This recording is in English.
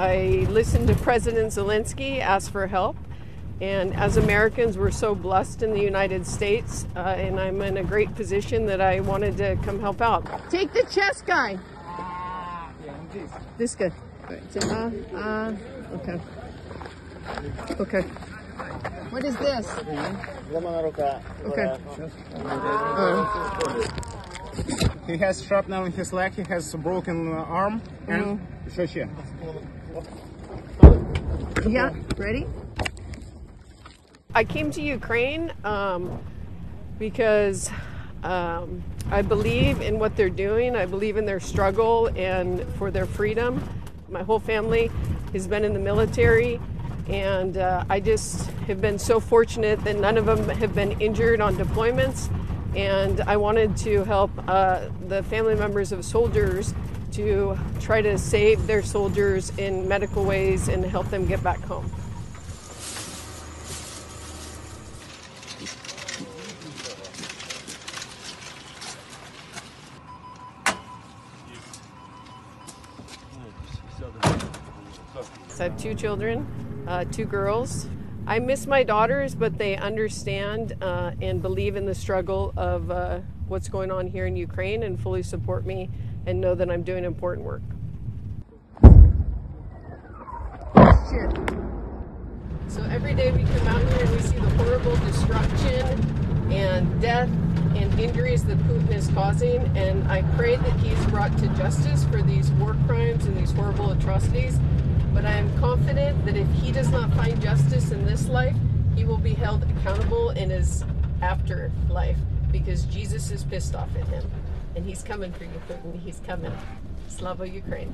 I listened to President Zelensky ask for help. And as Americans, we're so blessed in the United States, uh, and I'm in a great position that I wanted to come help out. Take the chess guy. This guy. Ah, ah, okay. Okay. What is this? Okay. Uh. He has shrapnel in his leg, he has a broken uh, arm, and... Mm-hmm yeah. Ready? I came to Ukraine um, because um, I believe in what they're doing. I believe in their struggle and for their freedom. My whole family has been in the military, and uh, I just have been so fortunate that none of them have been injured on deployments. And I wanted to help uh, the family members of soldiers to try to save their soldiers in medical ways and help them get back home. I have two children, uh, two girls. I miss my daughters, but they understand uh, and believe in the struggle of uh, what's going on here in Ukraine and fully support me and know that I'm doing important work. So every day we come out here and we see the horrible destruction and death and injuries that Putin is causing. And I pray that he's brought to justice for these war crimes and these horrible atrocities. But I am confident that if he does not find justice in this life, he will be held accountable in his afterlife because Jesus is pissed off at him. And he's coming for you, Putin. He's coming. Slava Ukraine.